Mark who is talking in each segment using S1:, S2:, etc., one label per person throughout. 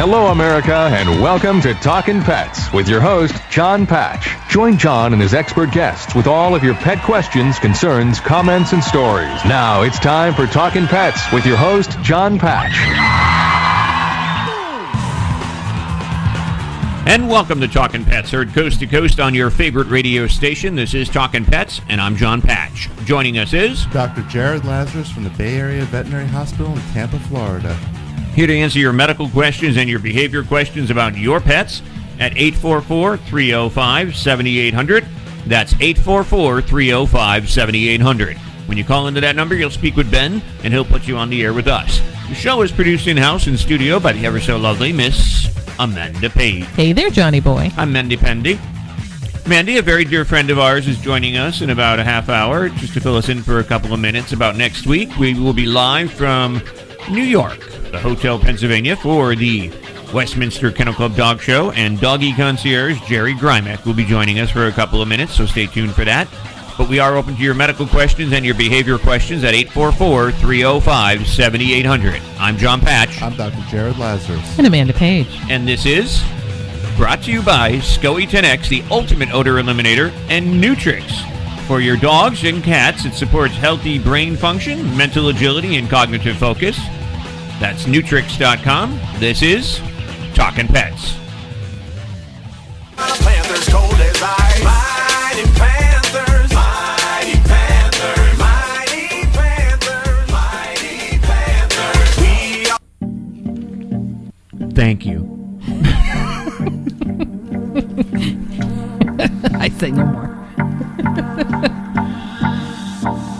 S1: Hello, America, and welcome to Talkin' Pets with your host, John Patch. Join John and his expert guests with all of your pet questions, concerns, comments, and stories. Now it's time for Talkin' Pets with your host, John Patch.
S2: And welcome to Talkin' Pets, heard coast to coast on your favorite radio station. This is Talkin' Pets, and I'm John Patch. Joining us is
S3: Dr. Jared Lazarus from the Bay Area Veterinary Hospital in Tampa, Florida.
S2: Here to answer your medical questions and your behavior questions about your pets at 844-305-7800. That's 844-305-7800. When you call into that number, you'll speak with Ben, and he'll put you on the air with us. The show is produced in-house in studio by the ever so lovely Miss Amanda Page.
S4: Hey there, Johnny boy.
S2: I'm Mandy Pendy. Mandy, a very dear friend of ours, is joining us in about a half hour just to fill us in for a couple of minutes about next week. We will be live from New York, the Hotel Pennsylvania, for the Westminster Kennel Club Dog Show, and doggy concierge Jerry Grymek will be joining us for a couple of minutes, so stay tuned for that. But we are open to your medical questions and your behavior questions at 844 305 7800. I'm John Patch,
S3: I'm Dr. Jared Lazarus.
S4: And Amanda Page.
S2: and this is brought to you by SCOE 10X, the ultimate odor eliminator, and Neutricks. For your dogs and cats, it supports healthy brain function, mental agility, and cognitive focus. That's Neutricks.com. This is Talking Pets. Thank you.
S4: I say no more.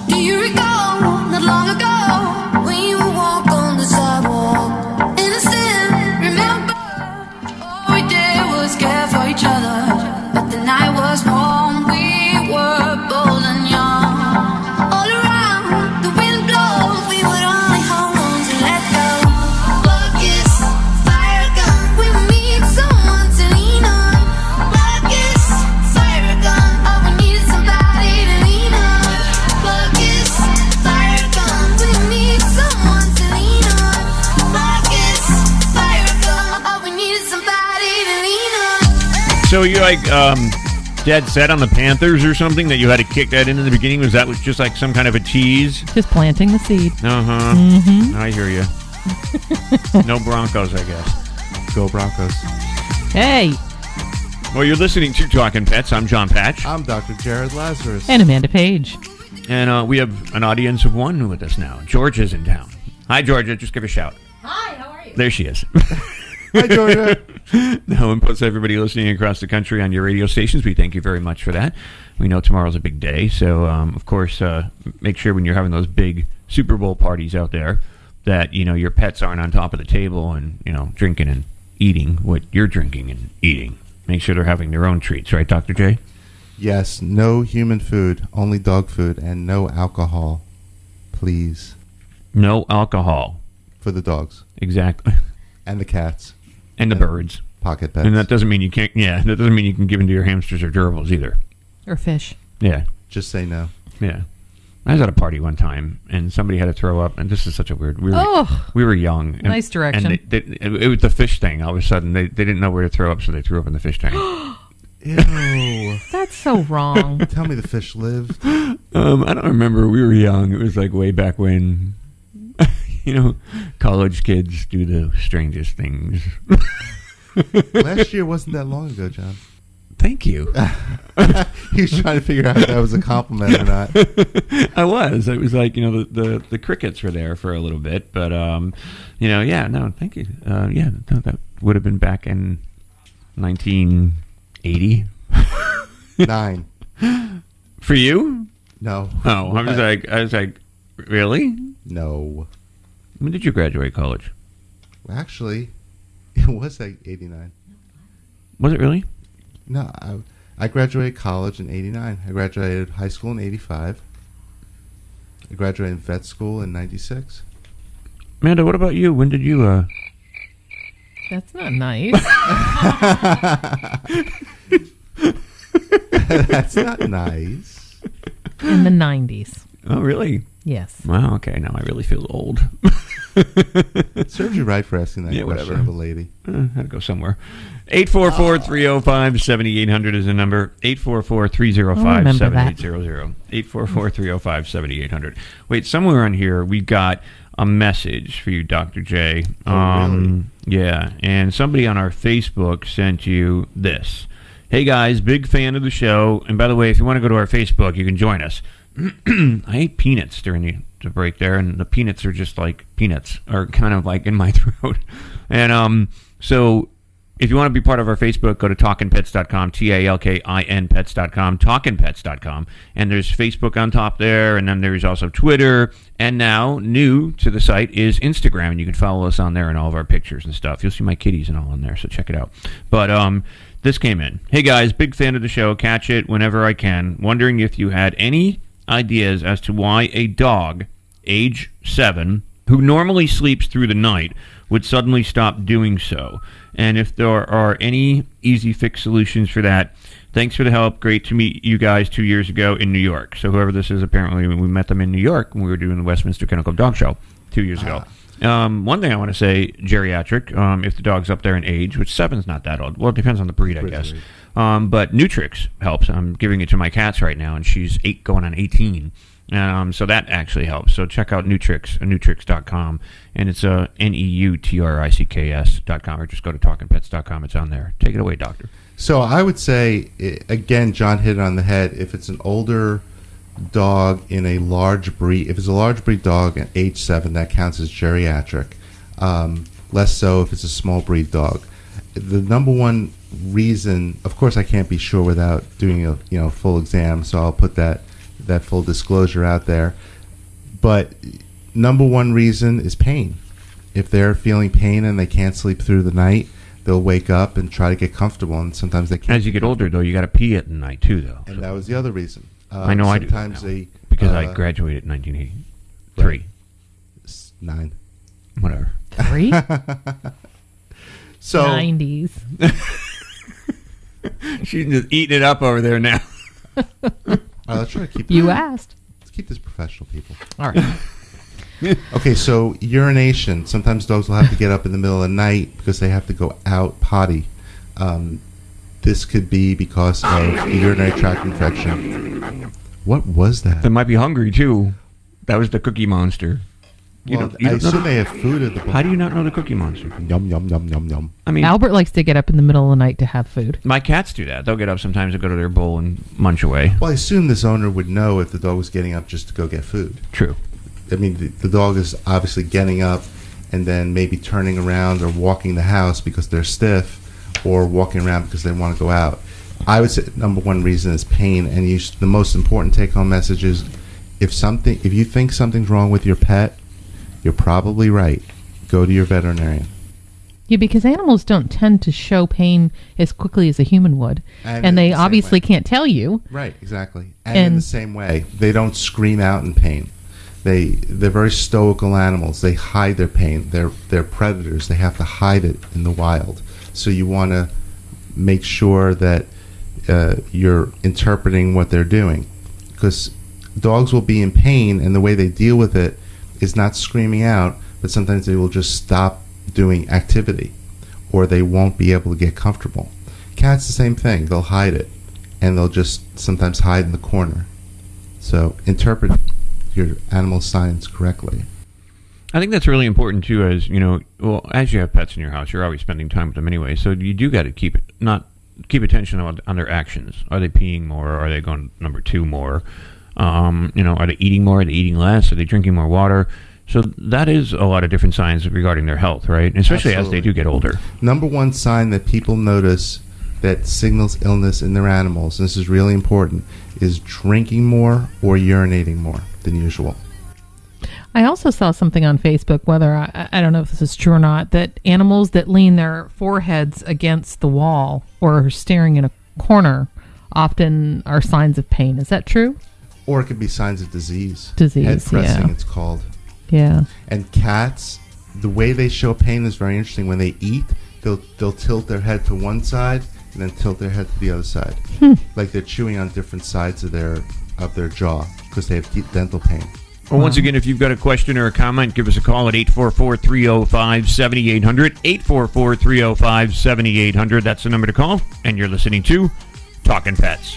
S5: Do you recall not long ago you
S2: like um, dead set on the Panthers or something that you had to kick that in in the beginning? Was that was just like some kind of a tease?
S4: Just planting the seed.
S2: Uh huh.
S4: Mm-hmm.
S2: I hear you. no Broncos, I guess.
S3: Go Broncos.
S4: Hey,
S2: Well, you're listening to Talking Pets. I'm John Patch.
S3: I'm Dr. Jared Lazarus.
S4: and Amanda Page.
S2: And uh, we have an audience of one with us now. Georgia's in town. Hi, Georgia. Just give a shout.
S5: Hi, how are you?
S2: There she is.
S3: Hi, Georgia.
S2: no, and plus everybody listening across the country on your radio stations, we thank you very much for that. We know tomorrow's a big day, so um, of course, uh, make sure when you're having those big Super Bowl parties out there that you know your pets aren't on top of the table and you know drinking and eating what you're drinking and eating. Make sure they're having their own treats, right, Doctor J?
S3: yes, no human food, only dog food, and no alcohol. Please.
S2: No alcohol.
S3: For the dogs.
S2: Exactly.
S3: And the cats.
S2: And the
S3: And
S2: birds.
S3: Pocket pets.
S2: And that doesn't mean you can't. Yeah, that doesn't mean you can give them to your hamsters or gerbils either.
S4: Or fish.
S2: Yeah,
S3: Just say no.
S2: yeah. I was at a party one time, and somebody had to throw up, and this is such a weird. We were,
S4: Oh.
S2: we were young. And,
S4: Nice direction.
S2: And they, they, it, it was the fish thing. All of a sudden, they, they didn't know where to throw up, so they threw up in the fish tank.
S3: Ew.
S4: That's so wrong.
S3: Tell me the fish lived.
S2: um, I don't remember. We were young. It was like way back when. you know, college kids do the strangest things.
S3: Last year wasn't that long ago, John.
S2: Thank you.
S3: He's trying to figure out if that was a compliment or not.
S2: I was. It was like you know the, the, the crickets were there for a little bit, but um, you know, yeah, no, thank you. Uh, yeah, no, that would have been back in 1980
S3: Nine.
S2: for you.
S3: No.
S2: Oh, I was like, I was like, really?
S3: No.
S2: When did you graduate college?
S3: Actually, it was like 89.
S2: Was it really?
S3: No, I, I graduated college in '89. I graduated high school in '85. I graduated vet school in '96.
S2: Amanda, what about you? When did you? uh
S4: That's not nice.
S3: That's not nice.
S4: In the 90s.
S2: Oh, really?
S4: Yes.
S2: Wow. Okay. Now I really feel old.
S3: Serves you right for asking that
S2: Yeah,
S3: question
S2: whatever.
S3: of a lady.
S2: Uh, had to go somewhere. 844-305-7800 is the number. 844-305-7800. 844-305-7800. Wait, somewhere on here we got a message for you, Dr. J. Um, Yeah, and somebody on our Facebook sent you this. Hey guys, big fan of the show. And by the way, if you want to go to our Facebook, you can join us. I ate peanuts during the, the break there, and the peanuts are just like peanuts, are kind of like in my throat. And um, so if you want to be part of our Facebook, go to talkinpets.com, T A L K I N pets.com, talkinpets.com. And there's Facebook on top there, and then there's also Twitter. And now, new to the site is Instagram, and you can follow us on there and all of our pictures and stuff. You'll see my kitties and all on there, so check it out. But um, this came in. Hey guys, big fan of the show. Catch it whenever I can. Wondering if you had any ideas as to why a dog, age seven, who normally sleeps through the night, would suddenly stop doing so. And if there are any easy fix solutions for that, thanks for the help. Great to meet you guys two years ago in New York. So whoever this is, apparently we met them in New York when we were doing the Westminster Kennel Club Dog Show two years ago. Um, one thing I want to say, geriatric, um, if the dog's up there in age, which seven's not that old. Well, it depends on the breed, I guess. Um, but Neutricks helps. I'm giving it to my cats right now, and she's eight going on 18. Um, so that actually helps. So check out Neutricks, Neutricks.com, and it's uh, N-E-U-T-R-I-C-K-S dot com, or just go to talkingpets.com. It's on there. Take it away, doctor.
S3: So I would say again, John hit it on the head. If it's an older dog in a large breed, if it's a large breed dog at age seven, that counts as geriatric. Um, less so if it's a small breed dog. The number one reason, of course, I can't be sure without doing a you know full exam, so I'll put that that full disclosure out there. But number one reason is pain. If they're feeling pain and they can't sleep through the night, they'll wake up and try to get comfortable, and sometimes they can't.
S2: As you get older, though, you got to pee at night too, though.
S3: And that was the other reason. Um,
S2: I know I do that
S3: Sometimes
S2: now,
S3: they
S2: because I
S3: uh,
S2: graduated in 1983.
S3: s- nine.
S2: Whatever.
S4: Three?
S3: So
S4: 90s.
S2: She's just eating it up over there now.
S3: All right, let's try to keep.
S4: You asked.
S3: Let's keep this professional, people.
S4: All right.
S3: Okay, so urination. Sometimes dogs will have to get up in the middle of the night because they have to go out potty. Um, this could be because of a urinary tract infection. What was that?
S2: They might be hungry too. That was the Cookie Monster. You
S3: well,
S2: don't- you
S3: I
S2: don't know
S3: assume
S2: the-
S3: they have food at the.
S2: How do you not know the Cookie Monster?
S3: Yum yum yum yum yum.
S2: I mean,
S4: Albert likes to get up in the middle of the night to have food.
S2: my cats do that. They'll get up sometimes and go to their bowl and munch away.
S3: Well, I assume this owner would know if the dog was getting up just to go get food.
S2: True.
S3: I mean, the, the dog is obviously getting up and then maybe turning around or walking the house because they're stiff or walking around because they want to go out. I would say number one reason is pain, and you sh- the most important take-home message is if something, if you think something's wrong with your pet, you're probably right. Go to your veterinarian.
S4: Yeah, because animals don't tend to show pain as quickly as a human would.
S3: And
S4: And, they
S3: the
S4: obviously
S3: way.
S4: can't tell you.
S3: Right, exactly. And, in the same way, they don't scream out in pain. They they're very stoical animals. They hide their pain. They're they're predators. They have to hide it in the wild. So you want to make sure that uh, you're interpreting what they're doing, because dogs will be in pain, and the way they deal with it is not screaming out, but sometimes they will just stop doing activity, or they won't be able to get comfortable. Cats the same thing. They'll hide it, and they'll just sometimes hide in the corner. So interpret your animal signs correctly.
S2: I think that's really important too. As you know, well, as you have pets in your house, you're always spending time with them anyway. So you do got to keep not keep attention on, on their actions. Are they peeing more? Are they going number two more? Um, you know, are they eating more? Are they eating less? Are they drinking more water? So that is a lot of different signs regarding their health, right? Especially as they do get older.
S3: Number one sign that people notice that signals illness in their animals, and this is really important, is drinking more or urinating more than usual.
S4: I also saw something on Facebook, whether I, I don't know if this is true or not, that animals that lean their foreheads against the wall or are staring in a corner often are signs of pain. Is that true?
S3: Or it could be signs of disease.
S4: Disease,
S3: Head pressing,
S4: yeah.
S3: it's called.
S4: Yeah.
S3: And cats, the way they show pain is very interesting. When they eat, they'll they'll tilt their head to one side and then tilt their head to the other side,
S4: Hmm.
S3: like they're chewing on different sides of their of their jaw because they have deep dental pain.
S2: Well, once again, if you've got a question or a comment, give us a call at 844 305 7800. 844 305 7800. That's the number to call. And you're listening to Talking Pets.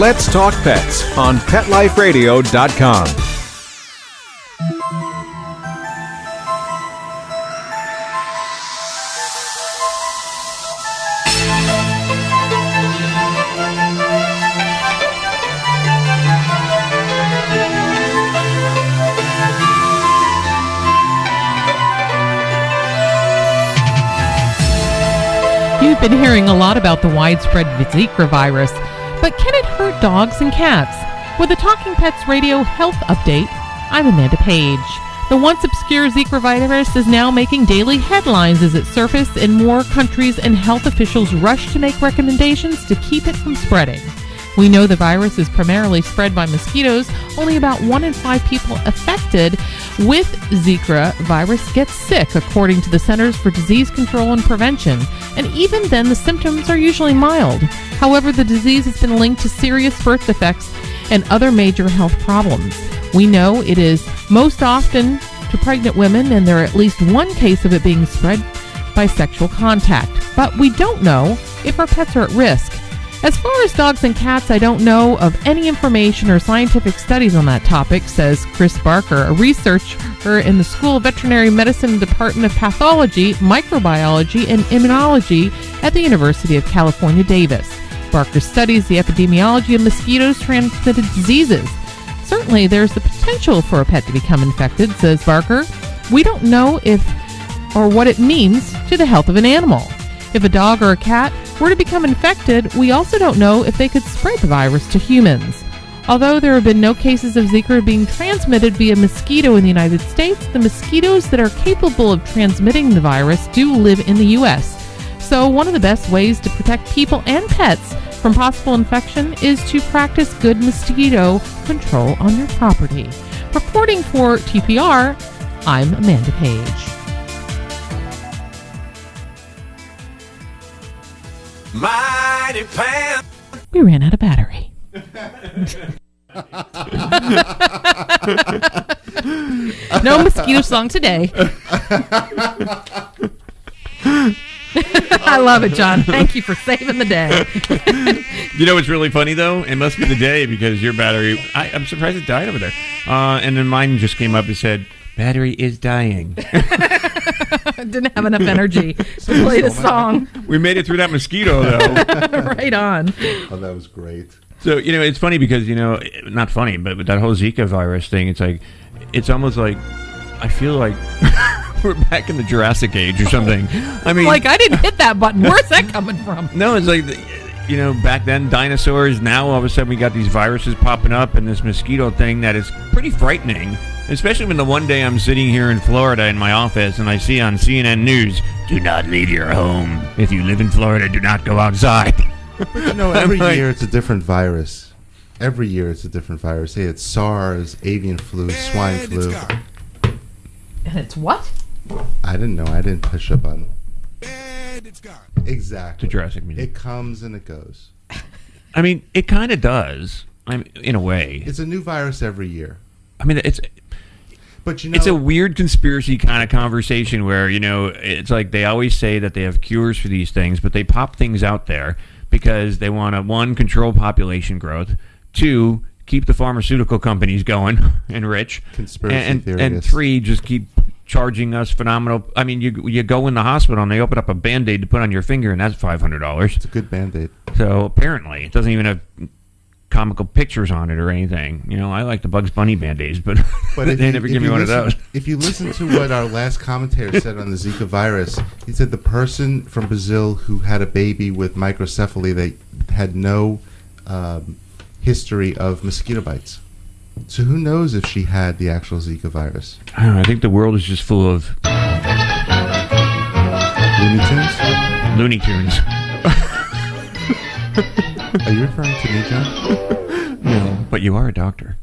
S6: Let's Talk Pets on PetLifeRadio.com.
S4: You've been hearing a lot about the widespread Zika virus, but can it hurt dogs and cats? With the Talking Pets Radio Health Update, I'm Amanda Page. The once obscure Zika virus is now making daily headlines as it surfaced in more countries, and health officials rush to make recommendations to keep it from spreading. We know the virus is primarily spread by mosquitoes. Only about one in five people affected with Zika virus get sick, according to the Centers for Disease Control and Prevention. And even then, the symptoms are usually mild. However, the disease has been linked to serious birth defects and other major health problems. We know it is most often to pregnant women, and there are at least one case of it being spread by sexual contact. But we don't know if our pets are at risk. As far as dogs and cats, I don't know of any information or scientific studies on that topic, says Chris Barker, a researcher in the School of Veterinary Medicine Department of Pathology, Microbiology, and Immunology at the University of California, Davis. Barker studies the epidemiology of mosquitoes transmitted diseases. Certainly, there's the potential for a pet to become infected, says Barker. We don't know if or what it means to the health of an animal. If a dog or a cat were to become infected, we also don't know if they could spread the virus to humans. Although there have been no cases of Zika being transmitted via mosquito in the United States, the mosquitoes that are capable of transmitting the virus do live in the U.S. So, one of the best ways to protect people and pets from possible infection is to practice good mosquito control on your property. Reporting for TPR, I'm Amanda Page.
S7: Mighty Pan.
S4: We ran out of battery. no mosquito song today. I love it, John. Thank you for saving the day.
S2: You know what's really funny though? It must be the day because your battery. I, I'm surprised it died over there. Uh, and then mine just came up and said, "Battery is dying."
S4: Didn't have enough energy to play the song.
S2: we made it through that mosquito though.
S4: right on.
S3: Oh, that was great.
S2: So you know, it's funny because you know, not funny, but with that whole Zika virus thing, it's like, it's almost like, I feel like we're back in the Jurassic Age or something. I mean,
S4: like I didn't hit that button. Where's that coming from?
S2: No, it's like, the- you know, back then dinosaurs. Now all of a sudden we got these viruses popping up and this mosquito thing that is pretty frightening. Especially when the one day I'm sitting here in Florida in my office and I see on CNN News, "Do not leave your home. If you live in Florida, do not go outside."
S3: but You know, every year it's a different virus. Every year it's a different virus. Hey, it's SARS, avian flu, swine flu.
S4: And it's what?
S3: I didn't know. I didn't push a button. And it's gone. Exactly.
S2: To Jurassic music.
S3: It comes and it goes.
S2: I mean, it kind of does. I'm in a way.
S3: It's a new virus every year.
S2: I mean, it's
S3: But you know,
S2: it's a weird conspiracy kind of conversation where you know it's like they always say that they have cures for these things, but they pop things out there because they want to one control population growth, two keep the pharmaceutical companies going and rich,
S3: Conspiracy
S2: and, and, and three just keep charging us phenomenal. I mean, you you go in the hospital and they open up a band aid to put on your finger, and that's five hundred dollars.
S3: It's a good band aid.
S2: So apparently, it doesn't even have comical pictures on it or anything. You know, I like the Bugs Bunny band aids, but,
S3: But
S2: they
S3: you-
S2: never give me one
S3: listen-
S2: of those.
S3: If you listen to what our last commentator said on the Zika virus, he said the person from Brazil who had a baby with microcephaly they had no um, history of mosquito bites. So who knows if she had the actual Zika virus?
S2: I don't know. I think the world is just full of
S3: Looney Tunes?
S2: Looney Tunes.
S3: Are you referring to me, John?
S2: No, but you are a doctor,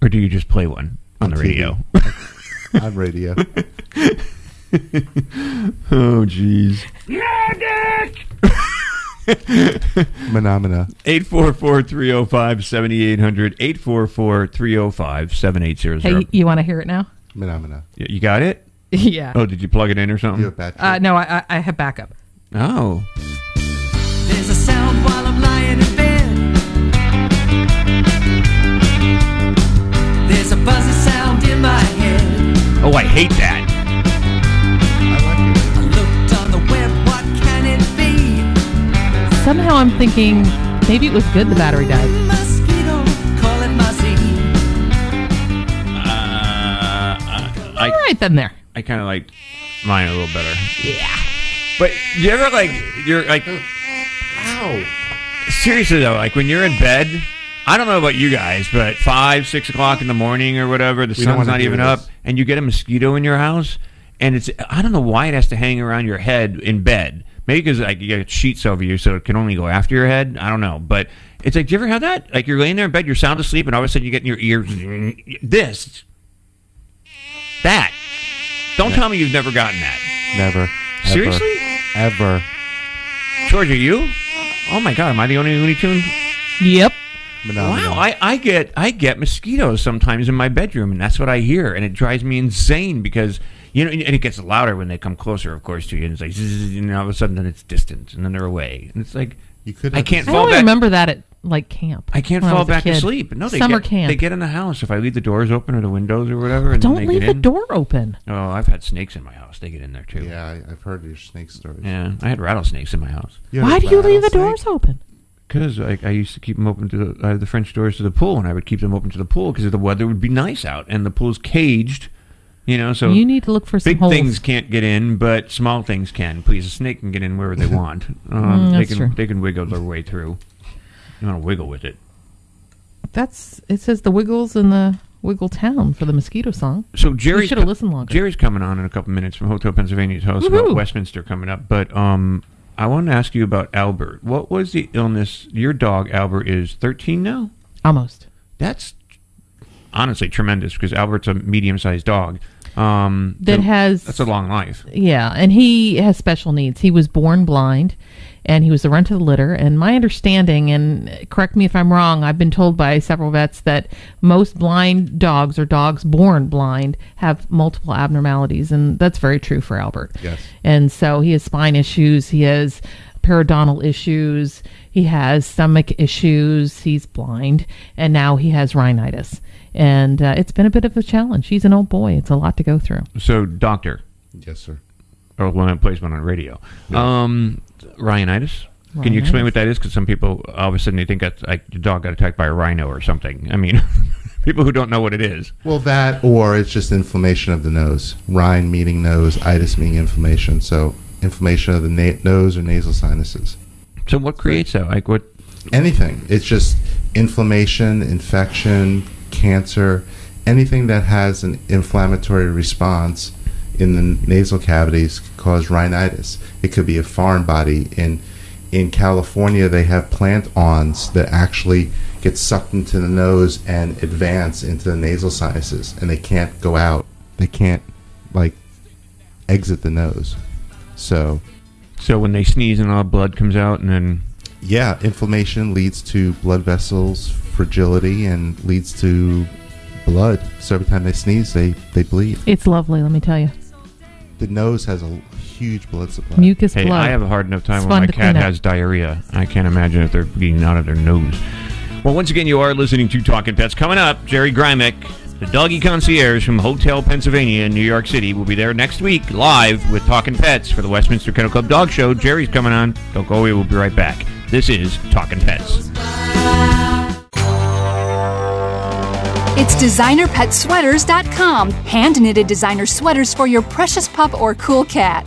S2: or do you just play one on the
S3: TV.
S2: radio?
S3: On radio.
S2: oh, jeez.
S3: Phenomena.
S2: 844-305-7800, 844-305-7800.
S4: Hey, you want to hear it now?
S3: Phenomena.
S2: Y- you got it?
S4: yeah.
S2: Oh, did you plug it in or something?
S3: You have battery.
S4: Uh, no, I, I I have backup.
S2: Oh.
S5: There's buzzing sound in my head.
S2: Oh, I hate that.
S5: I looked on the web, what can it be?
S4: Somehow I'm thinking maybe it was good the battery died.
S5: Mosquito, call it Muzzy.
S2: Uh, I,
S4: All right then there.
S2: I kind of like mine a little better. Yeah. But you ever like you're like
S3: Ow.
S2: seriously though, like when you're in bed, I don't know about you guys, but five, six o'clock in the morning or whatever, the
S3: We don't
S2: sun's not
S3: hear
S2: even up, and you get a mosquito in your house, and it's I don't know why it has to hang around your head in bed. Maybe because like you got sheets over you, so it can only go after your head. I don't know, but it's like, do you ever have that? Like you're laying there in bed, you're sound asleep, and all of a sudden you get in your ear this, that. Don't tell me you've never gotten that.
S3: Never. Ever.
S2: Seriously?
S3: Ever.
S2: George, are you? Oh my God, am I the only Looney Tune?
S4: Yep.
S3: Phenomena.
S2: Wow, I, I get I get mosquitoes sometimes in my bedroom, and that's what I hear, and it drives me insane because you know, and it gets louder when they come closer, of course, to you, and it's like, zzz, and all of a sudden, then it's distant, and then they're away, and it's like
S3: You could
S2: I can't
S4: I
S2: fall
S4: only
S2: back.
S4: remember that at like camp.
S2: I can't fall
S4: was
S2: back to sleep. No, they
S4: Summer
S2: get,
S4: camp.
S2: They get in the house if I leave the doors open or the windows or whatever. And
S4: Don't leave the door open.
S2: Oh, I've had snakes in my house. They get in there too.
S3: Yeah, I, I've heard your snake stories.
S2: Yeah, I had rattlesnakes in my house.
S4: Why do you leave the doors open?
S2: Because I, I used to keep them open to the, had the French doors to the pool, and I would keep them open to the pool because the weather would be nice out, and the pool's caged, you know. So
S4: you need to look for
S2: big
S4: holes.
S2: things can't get in, but small things can. Please, a snake can get in wherever they want. Um,
S4: Mm,
S2: they can
S4: true.
S2: they can wiggle their way through. You want to wiggle with it.
S4: That's it says the Wiggles in the Wiggle Town for the mosquito song.
S2: So Jerry
S4: should have listened longer.
S2: Jerry's coming on in a couple minutes from Hotel Pennsylvania to tell us about Westminster coming up. But um, I want to ask you about Albert. What was the illness? Your dog Albert is 13 now.
S4: Almost.
S2: That's honestly tremendous because Albert's a medium-sized dog. Um,
S4: That
S2: so
S4: has-
S2: that's a long life.
S4: Yeah, and he has special needs. He was born blind, and he was the runt of the litter. And my understanding, and correct me if I'm wrong, I've been told by several vets that most blind dogs or dogs born blind have multiple abnormalities, and that's very true for Albert.
S3: Yes.
S4: And so he has spine issues. He has periodontal issues. He has stomach issues. He's blind, and now he has rhinitis. And uh, it's been a bit of a challenge. He's an old boy. It's a lot to go through.
S2: So, doctor,
S3: Yes, sir.
S2: or when it plays one on radio, um, rhinitis. Can you explain what that is? Because some people all of a sudden they think that's like your dog got attacked by a rhino or something. I mean, people who don't know what it is.
S3: Well, that or it's just inflammation of the nose. Rhine meaning nose, itis meaning inflammation. So inflammation of the na- nose or nasal sinuses.
S2: So, what creates that? Like what?
S3: Anything. It's just inflammation, infection, cancer, anything that has an inflammatory response in the nasal cavities can cause rhinitis. It could be a foreign body. In in California, they have plant awns that actually get sucked into the nose and advance into the nasal sinuses, and they can't go out. They can't like exit the nose. So
S2: So when they sneeze and all blood comes out, and then
S3: yeah, inflammation leads to blood vessels fragility and leads to blood. So every time they sneeze, they they bleed.
S4: It's lovely, let me tell you.
S3: The nose has a huge blood supply.
S4: Mucus
S2: Hey,
S4: blood.
S2: I have a hard enough time
S4: It's
S2: when
S4: fun
S2: my
S4: to
S2: cat
S4: clean up.
S2: has diarrhea. I can't imagine if they're bleeding out of their nose. Well, once again, you are listening to Talking Pets. Coming up, Jerry Grymek, the doggy concierge from Hotel Pennsylvania in New York City, will be there next week live with Talking Pets for the Westminster Kennel Club Dog Show. Jerry's coming on. Don't go away. We'll be right back. This is Talking Pets.
S8: It's designerpetsweaters.com. Hand knitted designer sweaters for your precious pup or cool cat.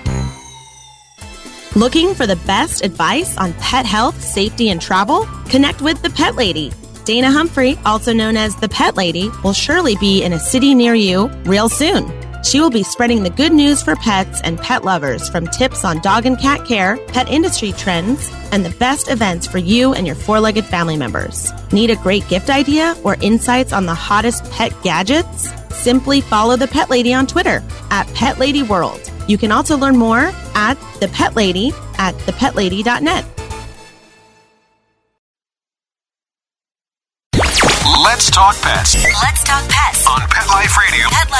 S9: Looking for the best advice on pet health, safety, and travel? Connect with the Pet Lady. Dana Humphrey, also known as the Pet Lady, will surely be in a city near you real soon. She will be spreading the good news for pets and pet lovers from tips on dog and cat care, pet industry trends, and the best events for you and your four legged family members. Need a great gift idea or insights on the hottest pet gadgets? Simply follow the Pet Lady on Twitter at Pet Lady World. You can also learn more at the Pet Lady at thepetlady.net.
S7: Let's talk pets
S5: Let's talk pets
S7: on Pet Life Radio.
S5: Pet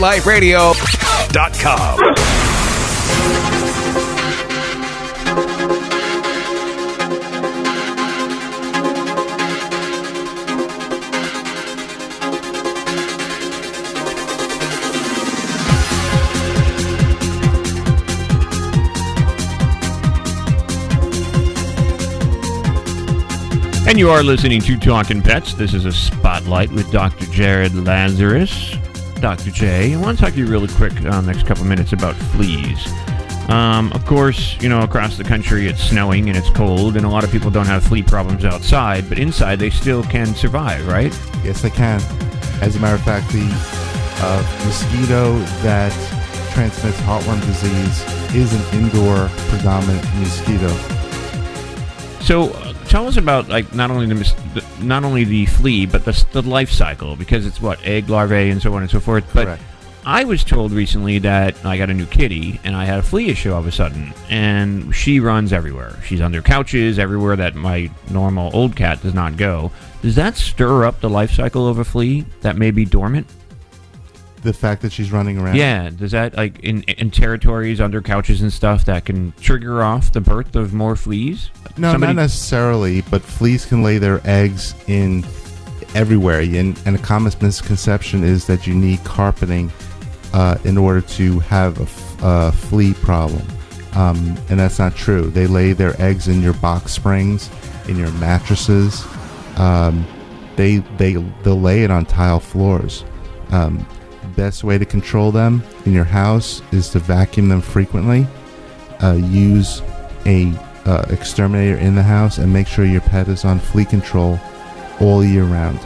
S5: Life Radio.
S7: PetLifeRadio.com.
S2: And you are listening to Talking Pets. This is a spotlight with Dr. Jared Lazarus. Dr. J, I want to talk to you really quick uh, next couple minutes about fleas. Um, of course, you know, across the country it's snowing and it's cold, and a lot of people don't have flea problems outside, but inside they still can survive, right?
S3: Yes, they can. As a matter of fact, the uh, mosquito that transmits heartworm disease is an indoor predominant mosquito.
S2: So, uh, tell us about like not only the, not only the flea, but the, the life cycle because it's what egg, larvae, and so on and so forth. But
S3: Correct.
S2: I was told recently that I got a new kitty and I had a flea issue all of a sudden, and she runs everywhere. She's under couches, everywhere that my normal old cat does not go. Does that stir up the life cycle of a flea that may be dormant?
S3: The fact that she's running around.
S2: Yeah. Does that like in in territories under couches and stuff that can trigger off the birth of more fleas?
S3: No,
S2: Somebody-
S3: not necessarily, but fleas can lay their eggs in everywhere. And, and a common misconception is that you need carpeting uh, in order to have a, f- a flea problem. Um, and that's not true. They lay their eggs in your box springs, in your mattresses. Um, they they they'll lay it on tile floors. Um, best way to control them in your house is to vacuum them frequently. Uh, use a uh, exterminator in the house and make sure your pet is on flea control all year round.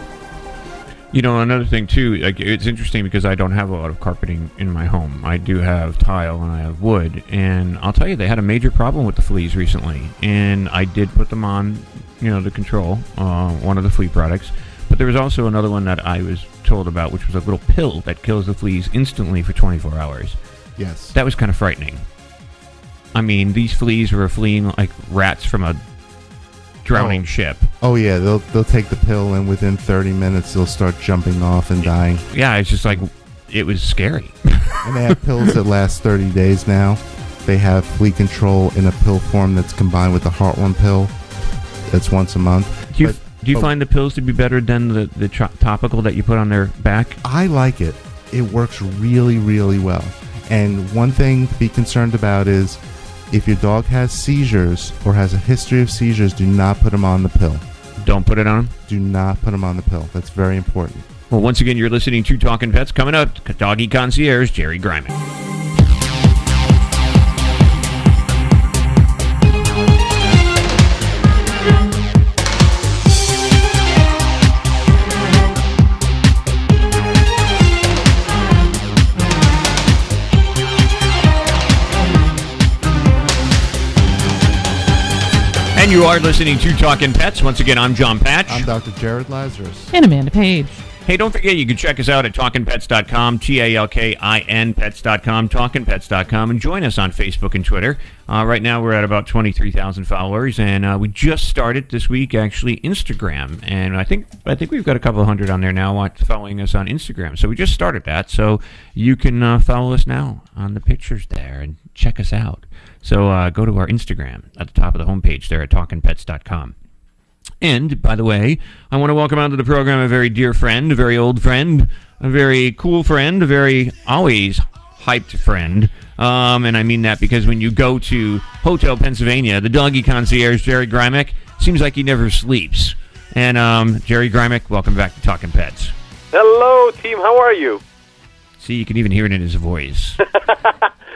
S2: You know, another thing too, like it's interesting because I don't have a lot of carpeting in my home. I do have tile and I have wood, and I'll tell you, they had a major problem with the fleas recently, and I did put them on, you know, to control uh, one of the flea products. But there was also another one that I was told about, which was a little pill that kills the fleas instantly for 24 hours.
S3: Yes.
S2: That was kind of frightening. I mean, these fleas were fleeing like rats from a drowning
S3: Oh.
S2: ship.
S3: Oh yeah, they'll they'll take the pill and within 30 minutes they'll start jumping off and dying.
S2: Yeah, it's just like it was scary.
S3: and they have pills that last 30 days now. They have flea control in a pill form that's combined with the heartworm pill. That's once a month.
S2: Do you,
S3: But-
S2: do you
S3: oh,
S2: find the pills to be better than the, the topical that you put on their back?
S3: I like it. It works really, really well. And one thing to be concerned about is if your dog has seizures or has a history of seizures, do not put them on the pill.
S2: Don't put it on?
S3: Do not put them on the pill. That's very important.
S2: Well, once again, you're listening to Talking Pets. Coming up, Doggy Concierge, Jerry Grymek. are listening to Talking Pets. Once again, I'm John Patch.
S3: I'm Dr. Jared Lazarus.
S4: And Amanda Page.
S2: Hey, don't forget you can check us out at talkinpets.com, T A L K I N pets.com, talkinpets.com, and join us on Facebook and Twitter. Uh, right now we're at about 23,000 followers, and uh, we just started this week actually Instagram, and I think I think we've got a couple of hundred on there now uh, following us on Instagram. So we just started that, so you can uh, follow us now on the pictures there and check us out. So uh, go to our Instagram at the top of the homepage there at talkinpets.com. And by the way, I want to welcome onto the program a very dear friend, a very old friend, a very cool friend, a very always hyped friend. Um, and I mean that because when you go to Hotel Pennsylvania, the doggy concierge, Jerry Grymek, seems like he never sleeps. And um, Jerry Grymek, welcome back to Talking Pets.
S10: Hello, team. How are you?
S2: See, you can even hear it in his voice.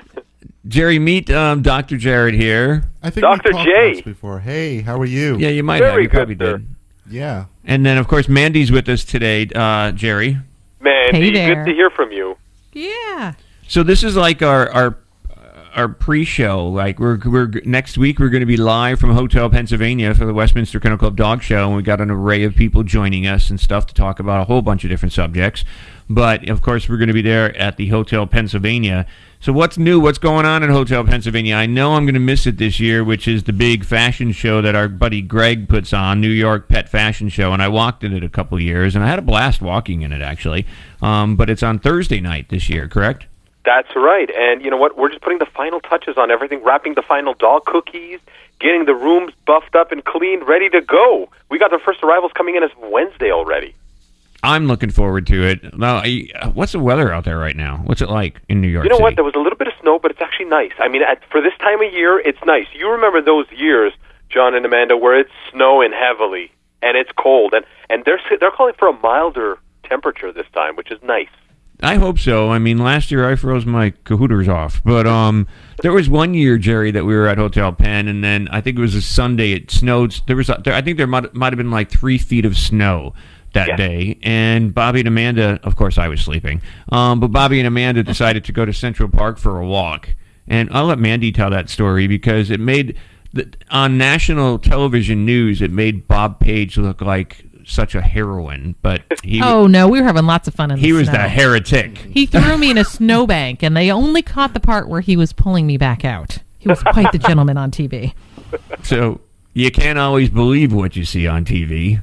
S2: Jerry, meet um, Dr. Jared here.
S3: I think
S10: Dr.
S3: we talked
S10: J.
S3: once before. Hey, how are you?
S2: Yeah, you might
S10: Very
S2: have. You
S10: good,
S2: probably
S10: sir.
S2: did.
S3: Yeah.
S2: And then, of course, Mandy's with us today, uh, Jerry.
S10: Mandy,
S4: Hey there.
S10: good to hear from you.
S4: Yeah.
S2: So this is like our our our pre-show. Like we're we're next week we're going to be live from Hotel Pennsylvania for the Westminster Kennel Club Dog Show, and we got an array of people joining us and stuff to talk about a whole bunch of different subjects. But of course, we're going to be there at the Hotel Pennsylvania. So what's new? What's going on in Hotel Pennsylvania? I know I'm going to miss it this year, which is the big fashion show that our buddy Greg puts on, New York Pet Fashion Show, and I walked in it a couple years, and I had a blast walking in it actually. Um, but it's on Thursday night this year, correct?
S10: That's right. And you know what? We're just putting the final touches on everything, wrapping the final dog cookies, getting the rooms buffed up and cleaned, ready to go. We got the first arrivals coming in as Wednesday already.
S2: I'm looking forward to it. Now, I, what's the weather out there right now? What's it like in New York
S10: You know
S2: City?
S10: what? There was a little bit of snow, but it's actually nice. I mean, at, for this time of year, it's nice. You remember those years, John and Amanda, where it's snowing heavily and it's cold, and and they're they're calling for a milder temperature this time, which is nice.
S2: I hope so. I mean, last year I froze my cahooters off, but um, there was one year, Jerry, that we were at Hotel Penn, and then I think it was a Sunday. It snowed. There was, there, I think there might might have been like three feet of snow that
S10: Yeah.
S2: day, and Bobby and Amanda. Of course, I was sleeping. Um, but Bobby and Amanda decided to go to Central Park for a walk, and I'll let Mandy tell that story because it made the, on national television news. It made Bob Page look like such a heroine, but he
S4: Oh no, we were having lots of fun in the
S2: he was
S4: snow.
S2: the heretic.
S4: He threw me in a snowbank, and they only caught the part where he was pulling me back out. He was quite the gentleman on TV.
S2: So you can't always believe what you see on TV.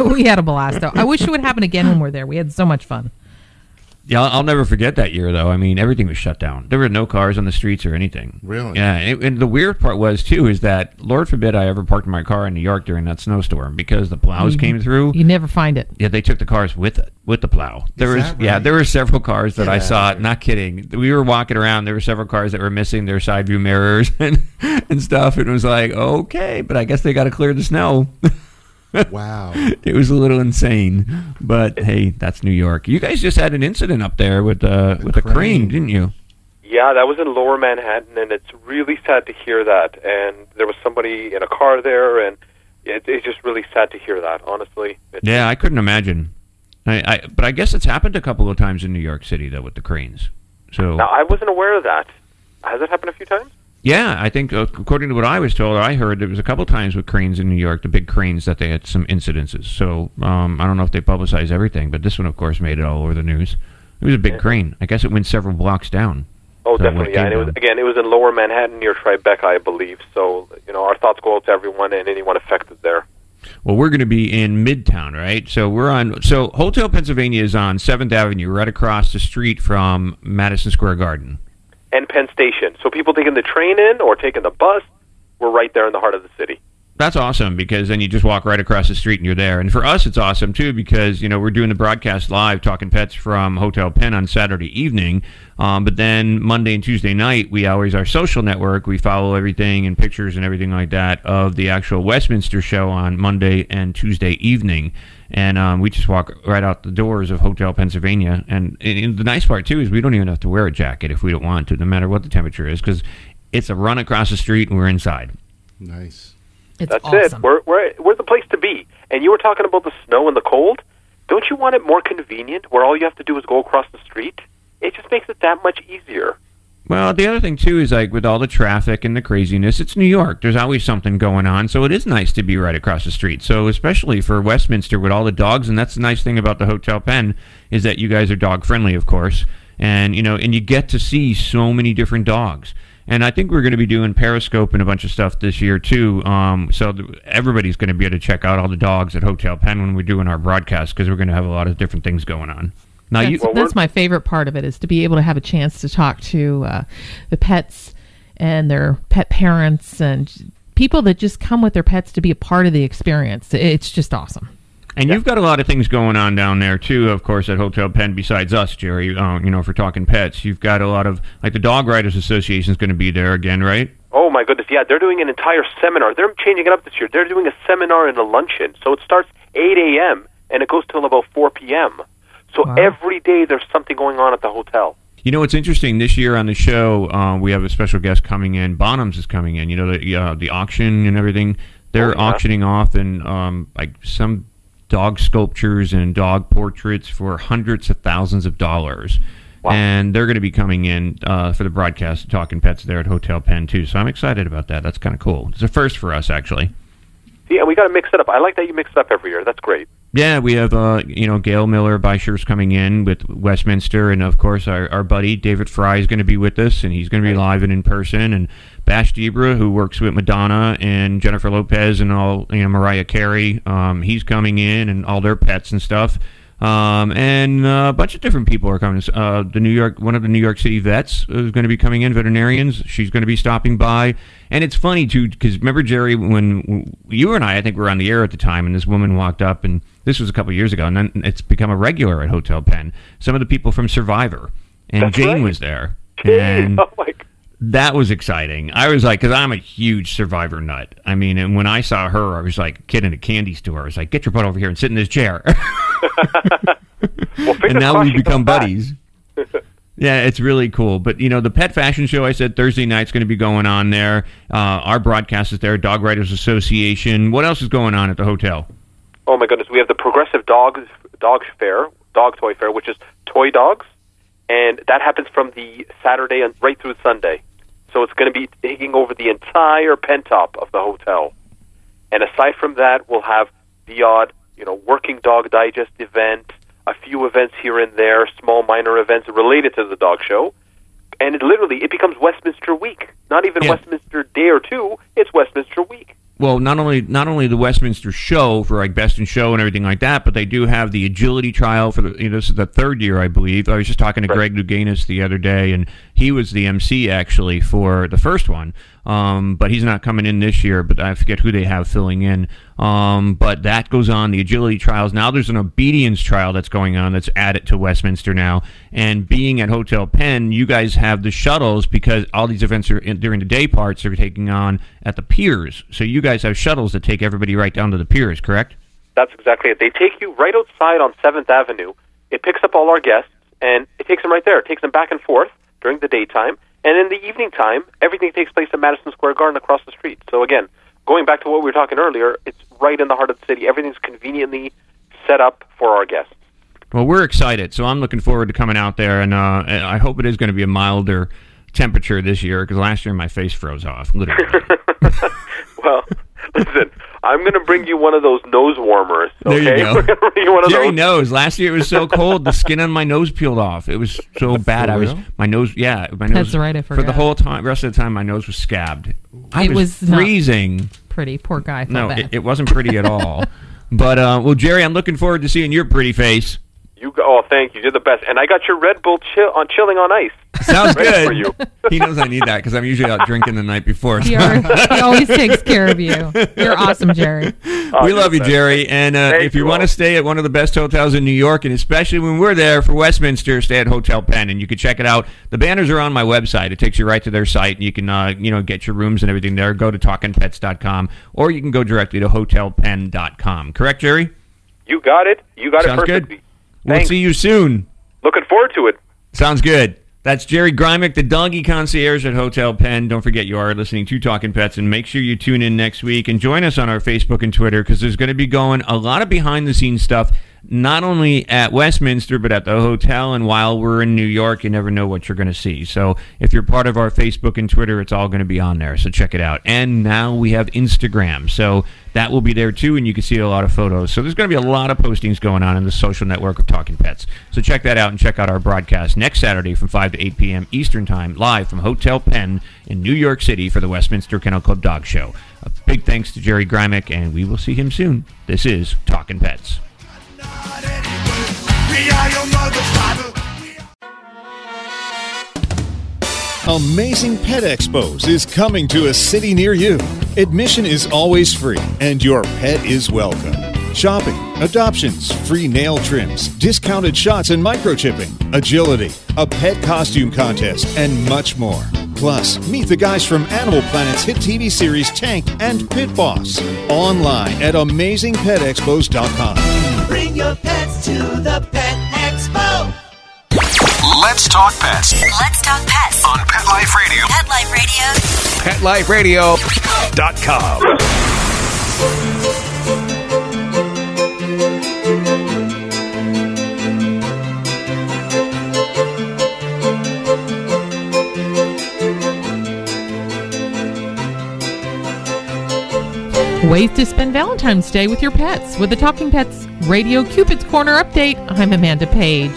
S4: we had a blast, though. I wish it would happen again when we're there. We had so much fun.
S2: Yeah, I'll, I'll never forget that year, though. I mean, everything was shut down. There were no cars on the streets or anything.
S3: Really?
S2: Yeah, and, and the weird part was too is that Lord forbid I ever parked my car in New York during that snowstorm because the plows
S4: You-
S2: came through.
S4: You never find it.
S2: Yeah, they took the cars with it, with the plow. There was
S3: that
S2: yeah, there were several cars that
S3: Get
S2: I saw. Not kidding. We were walking around. There were several cars that were missing their side view mirrors and and stuff. And it was like okay, but I guess they got to clear the snow.
S3: Wow.
S2: it was a little insane, but hey, that's New York. You guys just had an incident up there with uh, with a crane,
S3: crane.
S2: didn't you?
S10: Yeah, that was in Lower Manhattan, and it's really sad to hear that. And there was somebody in a car there, and it, it's just really sad to hear that. Honestly, it's,
S2: Yeah, I couldn't imagine. I, I but I guess it's happened a couple of times in New York City though with the cranes. So
S10: Now, I wasn't aware of that. Has it happened a few times?
S2: Yeah, I think uh, according to what I was told, I heard there was a couple times with cranes in New York, the big cranes that they had some incidences. So um, I don't know if they publicize everything, but this one, of course, made it all over the news. It was a big crane. I guess it went several blocks down.
S10: Oh,
S2: So
S10: definitely.
S2: it
S10: Yeah, and it was
S2: down.
S10: again, it was in Lower Manhattan near Tribeca, I believe. So, you know, our thoughts go out to everyone and anyone affected there.
S2: Well, we're going to be in Midtown, right? So we're on. So Hotel Pennsylvania is on Seventh Avenue, right across the street from Madison Square Garden.
S10: And Penn Station. So people taking the train in or taking the bus, we're right there in the heart of the city.
S2: That's awesome because then you just walk right across the street and you're there. And for us, it's awesome too because you know we're doing the broadcast live, talking pets from Hotel Penn on Saturday evening. Um, but then Monday and Tuesday night, we always our social network. We follow everything and pictures and everything like that of the actual Westminster show on Monday and Tuesday evening. And um, we just walk right out the doors of Hotel Pennsylvania. And, and the nice part too is we don't even have to wear a jacket if we don't want to, no matter what the temperature is, because it's a run across the street and we're inside.
S3: Nice.
S4: It's
S10: That's
S4: awesome.
S10: it. We're, we're, we're the place to be. And you were talking about the snow and the cold. Don't you want it more convenient where all you have to do is go across the street? It just makes it that much easier.
S2: Well, the other thing too is like with all the traffic and the craziness, it's New York. There's always something going on, so it is nice to be right across the street. So especially for Westminster with all the dogs, and that's the nice thing about the Hotel Penn is that you guys are dog friendly, of course, and you know, and you get to see so many different dogs. And I think we're going to be doing Periscope and a bunch of stuff this year too. Um, so th- everybody's going to be able to check out all the dogs at Hotel Penn when we're doing our broadcast because we're going to have a lot of different things going on. Now
S4: that's,
S2: you,
S4: that's my favorite part of it is to be able to have a chance to talk to uh, the pets and their pet parents and people that just come with their pets to be a part of the experience. It's just awesome.
S2: And you've got a lot of things going on down there too, of course, at Hotel Penn. Besides us, Jerry, uh, you know, for talking pets, you've got a lot of like the Dog Writers Association is going to be there again, right?
S10: Oh my goodness, yeah, they're doing an entire seminar. They're changing it up this year. They're doing a seminar and a luncheon. So it starts 8 a.m. and it goes till about 4 p.m. So
S2: Wow.
S10: every day there's something going on at the hotel.
S2: You know what's interesting this year on the show? Uh, we have a special guest coming in. Bonhams is coming in. You know the uh, the auction and everything. They're
S10: Oh, yeah.
S2: auctioning off and um, like some dog sculptures and dog portraits for hundreds of thousands of dollars. Wow. And they're going to be coming in uh, for the broadcast, talking pets there at Hotel Penn too. So I'm excited about that. That's kind of cool. It's a first for us, actually.
S10: And we got to mix it up. I like that you mix it up every year. That's great.
S2: Yeah, we have uh, you know Gail Miller Bisher's coming in with Westminster, and of course our, our buddy David Frei is going to be with us, and he's going to be live and in person. And Bash Dibra, who works with Madonna and Jennifer Lopez and all you know Mariah Carey, um, he's coming in, and all their pets and stuff. Um, and uh, a bunch of different people are coming. Uh, the New York, one of the New York City vets is going to be coming in. Veterinarians, she's going to be stopping by. And it's funny too, because remember Jerry, when you and I, I think we were on the air at the time, and this woman walked up, and this was a couple years ago, and then it's become a regular at Hotel Penn. Some of the people from Survivor, and
S10: That's
S2: Jane
S10: right.
S2: was there, and
S10: oh my
S2: that was exciting. I was like, because I'm a huge Survivor nut. I mean, and when I saw her, I was like a kid in a candy store. I was like, get your butt over here and sit in this chair.
S10: Well,
S2: and now we've become buddies. Yeah, it's really cool. But you know, the pet fashion show I said Thursday night's going to be going on there. Uh, our broadcast is there. Dog Writers Association. What else is going on at the hotel?
S10: Oh my goodness, we have the Progressive Dogs Dog Fair, Dog Toy Fair, which is toy dogs, and that happens from the Saturday and right through Sunday. So it's going to be taking over the entire pent pentop of the hotel. And aside from that, we'll have the odd, you know, working dog digest event, a few events here and there, small minor events related to the dog show. And it literally it becomes Westminster Week. Not even
S2: Yeah.
S10: Westminster Day or two, it's Westminster Week.
S2: Well, not only not only the Westminster show for like best in show and everything like that, but they do have the agility trial for the. You know, this is the third year, I believe. I was just talking to Greg Louganis the other day, and he was the MC actually for the first one. Um, but he's not coming in this year. But I forget who they have filling in. Um, but that goes on the agility trials. Now there's an obedience trial that's going on that's added to Westminster now. And being at Hotel Penn, you guys have the shuttles because all these events are in, during the day parts are taking on at the piers. So you guys have shuttles that take everybody right down to the piers, correct?
S10: That's exactly it. They take you right outside on Seventh Avenue. It picks up all our guests and it takes them right there. It takes them back and forth during the daytime, and in the evening time, everything takes place at Madison Square Garden across the street. So again, going back to what we were talking earlier, it's right in the heart of the city. Everything's conveniently set up for our guests.
S2: Well, we're excited, so I'm looking forward to coming out there, and uh, I hope it is going to be a milder temperature this year because last year my face froze off. Literally.
S10: Well, listen, I'm going to bring you one of those nose warmers.
S2: There
S10: Okay,
S2: you go.
S10: We're going to bring you one of
S2: Jerry
S10: those.
S2: knows. Last year it was so cold, the skin on my nose peeled off. It was so bad. I was
S4: real?
S2: my nose. Yeah, my nose.
S4: That's right, I forgot.
S2: For the whole time, rest of the time, my nose was scabbed. I
S4: It
S2: was,
S4: was not
S2: freezing.
S4: Pretty poor guy.
S2: No, it, it wasn't pretty at all. But uh, well, Jerry, I'm looking forward to seeing your pretty face.
S10: You go, oh, thank you. You're the best. And I got your Red Bull chill on chilling on ice.
S2: Sounds
S10: Ready
S2: good.
S10: for you.
S2: he knows I need that because I'm usually out drinking the night before.
S4: he, always, he always takes care of you. You're awesome, Jerry.
S10: Oh,
S2: we love you. Jerry. And uh, if you
S10: you
S2: want to stay at one of the best hotels in New York, and especially when we're there for Westminster, stay at Hotel Penn, and you can check it out. The banners are on my website. It takes you right to their site, and you can uh, you know get your rooms and everything there. Go to talkingpets.com, or you can go directly to hotelpenn.com. Correct, Jerry?
S10: You got it. You got
S2: Sounds
S10: it
S2: good. We'll
S10: Thanks.
S2: see you soon.
S10: Looking forward to it.
S2: Sounds good. That's Jerry Grymek, the doggy concierge at Hotel Penn. Don't forget you are listening to Talking Pets, and make sure you tune in next week and join us on our Facebook and Twitter because there's going to be going a lot of behind the scenes stuff not only at Westminster, but at the hotel. And while we're in New York, you never know what you're going to see. So if you're part of our Facebook and Twitter, it's all going to be on there. So check it out. And now we have Instagram. So that will be there too, and you can see a lot of photos. So there's going to be a lot of postings going on in the social network of Talking Pets. So check that out and check out our broadcast next Saturday from 5 to 8 p.m. Eastern Time, live from Hotel Penn in New York City for the Westminster Kennel Club Dog Show. A big thanks to Jerry Grymek, and we will see him soon. This is Talking Pets.
S11: Amazing Pet Expos is coming to a city near you. Admission is always free, and your pet is welcome. Shopping, adoptions, free nail trims, discounted shots and microchipping, agility, a pet costume contest, and much more. Plus, meet the guys from Animal Planet's hit TV series Tank and Pit Boss. Online at amazingpetexpos.com.
S12: Bring your pets to the Pet Expo.
S7: Let's talk pets
S5: Let's talk pets
S7: on Pet Life Radio.
S5: Pet Life Radio.
S6: PetLifeRadio.com.
S4: Ways to spend Valentine's Day with your pets. With the Talking Pets Radio Cupid's Corner update, I'm Amanda Page.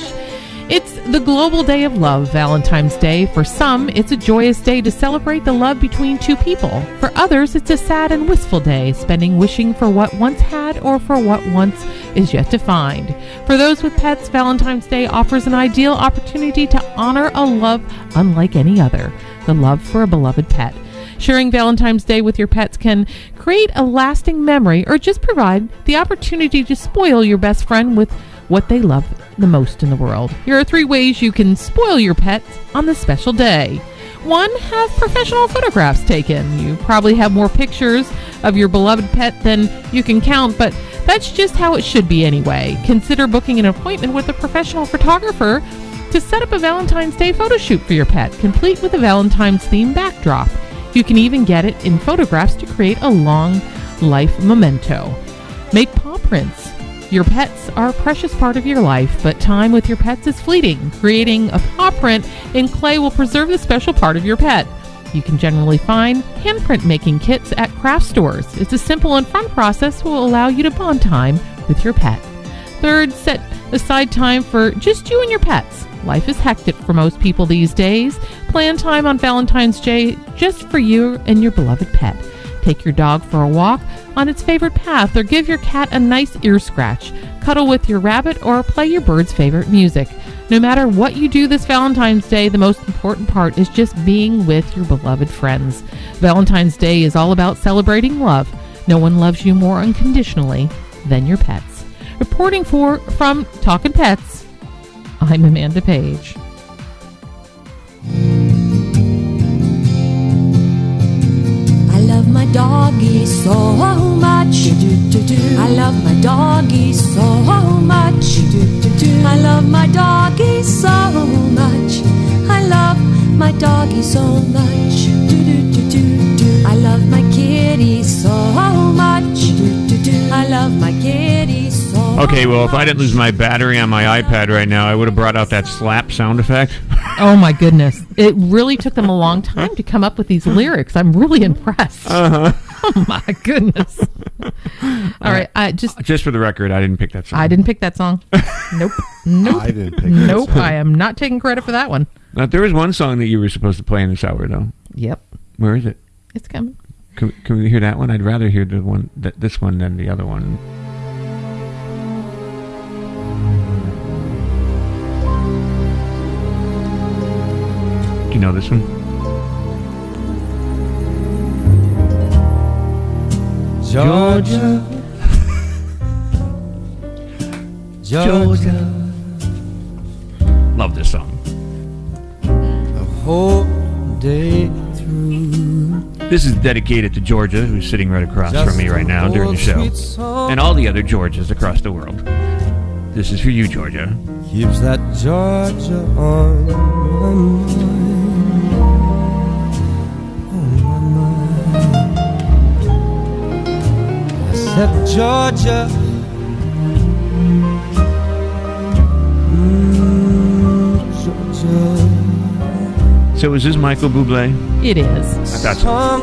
S4: It's the global day of love, Valentine's Day. For some, it's a joyous day to celebrate the love between two people. For others, it's a sad and wistful day, spending wishing for what once had or for what once is yet to find. For those with pets, Valentine's Day offers an ideal opportunity to honor a love unlike any other the love for a beloved pet. Sharing Valentine's Day with your pets can create a lasting memory or just provide the opportunity to spoil your best friend with what they love the most in the world. Here are three ways you can spoil your pets on this special day. One, have professional photographs taken. You probably have more pictures of your beloved pet than you can count, but that's just how it should be anyway. Consider booking an appointment with a professional photographer to set up a Valentine's Day photo shoot for your pet, complete with a Valentine's theme backdrop. You can even get it in photographs to create a long life memento. Make paw prints. Your pets are a precious part of your life, but time with your pets is fleeting. Creating a paw print in clay will preserve the special part of your pet. You can generally find handprint making kits at craft stores. It's a simple and fun process that will allow you to bond time with your pet. Third, set aside time for just you and your pets. Life is hectic for most people these days. Plan time on Valentine's Day just for you and your beloved pet. Take your dog for a walk on its favorite path or give your cat a nice ear scratch. Cuddle with your rabbit or play your bird's favorite music. No matter what you do this Valentine's Day, the most important part is just being with your beloved friends. Valentine's Day is all about celebrating love. No one loves you more unconditionally than your pets. Reporting for from Talkin' Pets, I'm Amanda Page.
S5: I love my doggy so much. I love my doggy so much. I love my doggy so much. I love my doggy so much. I love my kitty so much. I love my kitty
S2: Okay, well, if I didn't lose my battery on my iPad right now, I would have brought out that slap sound effect.
S4: Oh my goodness. It really took them a long time to come up with these lyrics. I'm really impressed.
S2: Uh-huh.
S4: Oh my goodness. All right, I just
S2: Just for the record, I didn't pick that song.
S4: I didn't pick that song. Nope. Nope.
S3: I didn't pick that
S4: Nope.
S3: song.
S4: I am not taking credit for that one.
S2: Now, there was one song that you were supposed to play in this hour, though.
S4: Yep.
S2: Where is it?
S4: It's coming.
S2: Can, can we hear that one? I'd rather hear the one, th- this one, than the other one. You know this one?
S12: Georgia. Georgia.
S2: Love this song.
S12: The whole day through.
S2: This is dedicated to Georgia, who's sitting right across
S12: Just
S2: from me right now during the show, and all the other Georgias across the world. This is for you, Georgia.
S12: Keeps that Georgia on except mm, Georgia.
S2: So is this Michael Bublé?
S4: It is.
S2: I thought so.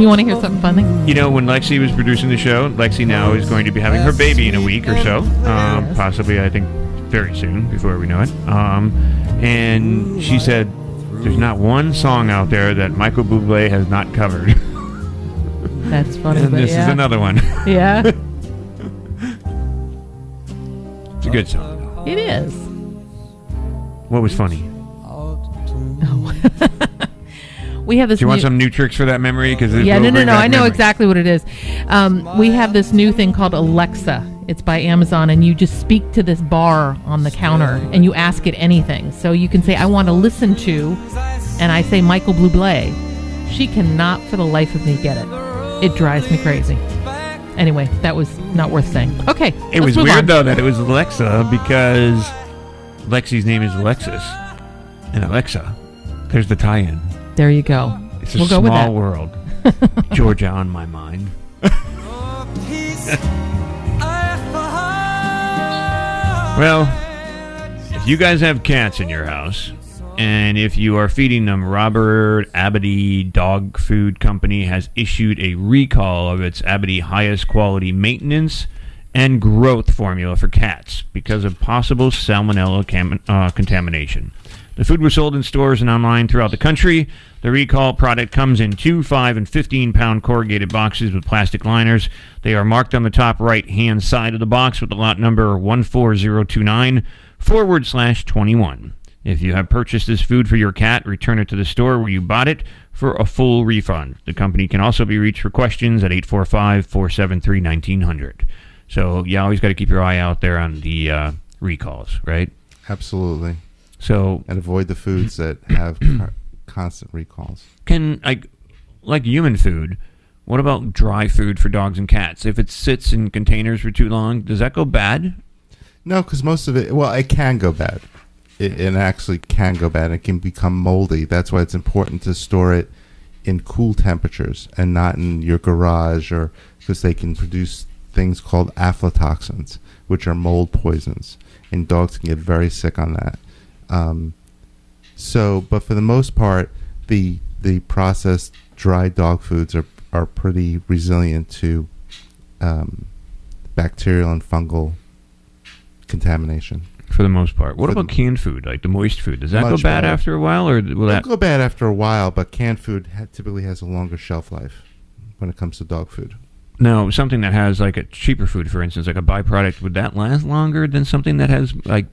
S4: You want to hear something funny?
S2: You know, when Lexi was producing the show, Lexi now is going to be having her baby in a week or so, um, possibly, I think, very soon, before we know it. Um, and she said, "There's not one song out there that Michael Bublé has not covered."
S4: That's funny.
S2: and this
S4: yeah.
S2: is another one.
S4: Yeah,
S2: it's a good song.
S4: it is.
S2: What was funny?
S4: We have this.
S2: Do you want some Neutricks for that memory? Because
S4: yeah, no, no, no. I know exactly what it is. Um, we have this new thing called Alexa. It's by Amazon, and you just speak to this bar on the counter, and you ask it anything. So you can say, "I want to listen to," and I say Michael Bublé. She cannot, for the life of me, get it. It drives me crazy. Anyway, that was not worth saying. Okay,
S2: It was weird
S4: on.
S2: though that it was Alexa because Lexi's name is Alexis, and Alexa. There's the tie-in.
S4: There you go.
S2: It's a
S4: we'll go with
S2: small
S4: that.
S2: world. Georgia on my mind. well, if you guys have cats in your house, and if you are feeding them, Robert Abady Dog Food Company has issued a recall of its Abady highest quality maintenance and growth formula for cats because of possible salmonella cam- uh, contamination. The food was sold in stores and online throughout the country. The recall product comes in 2, 5, and 15 pound corrugated boxes with plastic liners. They are marked on the top right hand side of the box with the lot number 14029 forward slash 21. If you have purchased this food for your cat, return it to the store where you bought it for a full refund. The company can also be reached for questions at 845 473 1900. So you always got to keep your eye out there on the uh, recalls, right?
S3: Absolutely.
S2: So
S3: and avoid the foods that have constant recalls.
S2: Can like like human food? What about dry food for dogs and cats? If it sits in containers for too long, does that go bad?
S3: No, because most of it, well, it can go bad. It, it actually can go bad. It can become moldy. That's why it's important to store it in cool temperatures and not in your garage, or because they can produce things called aflatoxins, which are mold poisons, and dogs can get very sick on that. Um, so, but for the most part, the the processed dry dog foods are are pretty resilient to um, bacterial and fungal contamination.
S2: For the most part. What about canned food, like the moist food? Does that go
S3: Much
S2: bad
S3: better.
S2: after a while, or will
S3: It'll
S2: that?
S3: go bad after a while, but canned food ha- typically has a longer shelf life when it comes to dog food.
S2: Now, something that has like a cheaper food, for instance, like a byproduct, would that last longer than something that has like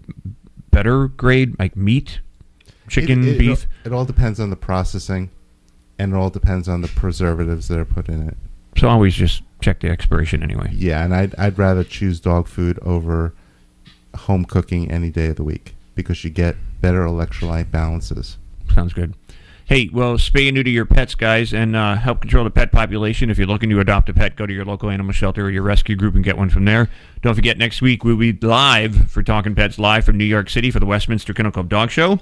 S2: better grade, like meat, chicken,
S3: It- it-
S2: beef?
S3: It, all depends on the processing, and it all depends on the preservatives that are put in it.
S2: So always just check the expiration anyway.
S3: Yeah, and I'd I'd rather choose dog food over home cooking any day of the week because you get better electrolyte balances.
S2: Sounds good. Hey, well, spay and neuter your pets, guys, and uh, help control the pet population. If you're looking to adopt a pet, go to your local animal shelter or your rescue group and get one from there. Don't forget, next week we'll be live for Talking Pets live from New York City for the Westminster Kennel Club Dog Show.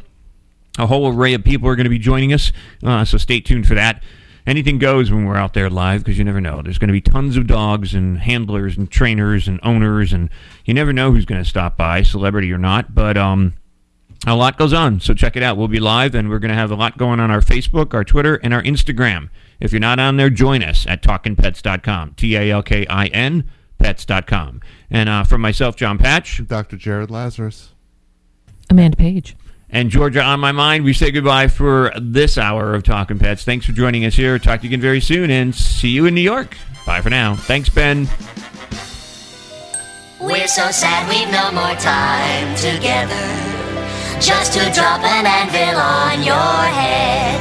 S2: A whole array of people are going to be joining us, uh, so stay tuned for that. Anything goes when we're out there live because you never know. There's going to be tons of dogs and handlers and trainers and owners, and you never know who's going to stop by, celebrity or not. But um, a lot goes on, so check it out. We'll be live, and we're going to have a lot going on our Facebook, our Twitter, and our Instagram. If you're not on there, join us at talkinpets.com. T A L K I N pets.com. And uh, from myself, Jon Patch,
S3: Dr. Jared Lazarus,
S4: Amanda Page.
S2: And Georgia on my mind, we say goodbye for this hour of Talking Pets. Thanks for joining us here. Talk to you again very soon, and see you in New York. Bye for now. Thanks, Ben.
S5: We're so sad we've no more time together. Just to drop an anvil on your head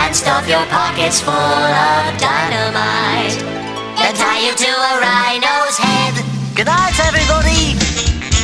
S5: and stuff your pockets full of dynamite. and tie you to a rhino's head. Good night, everybody.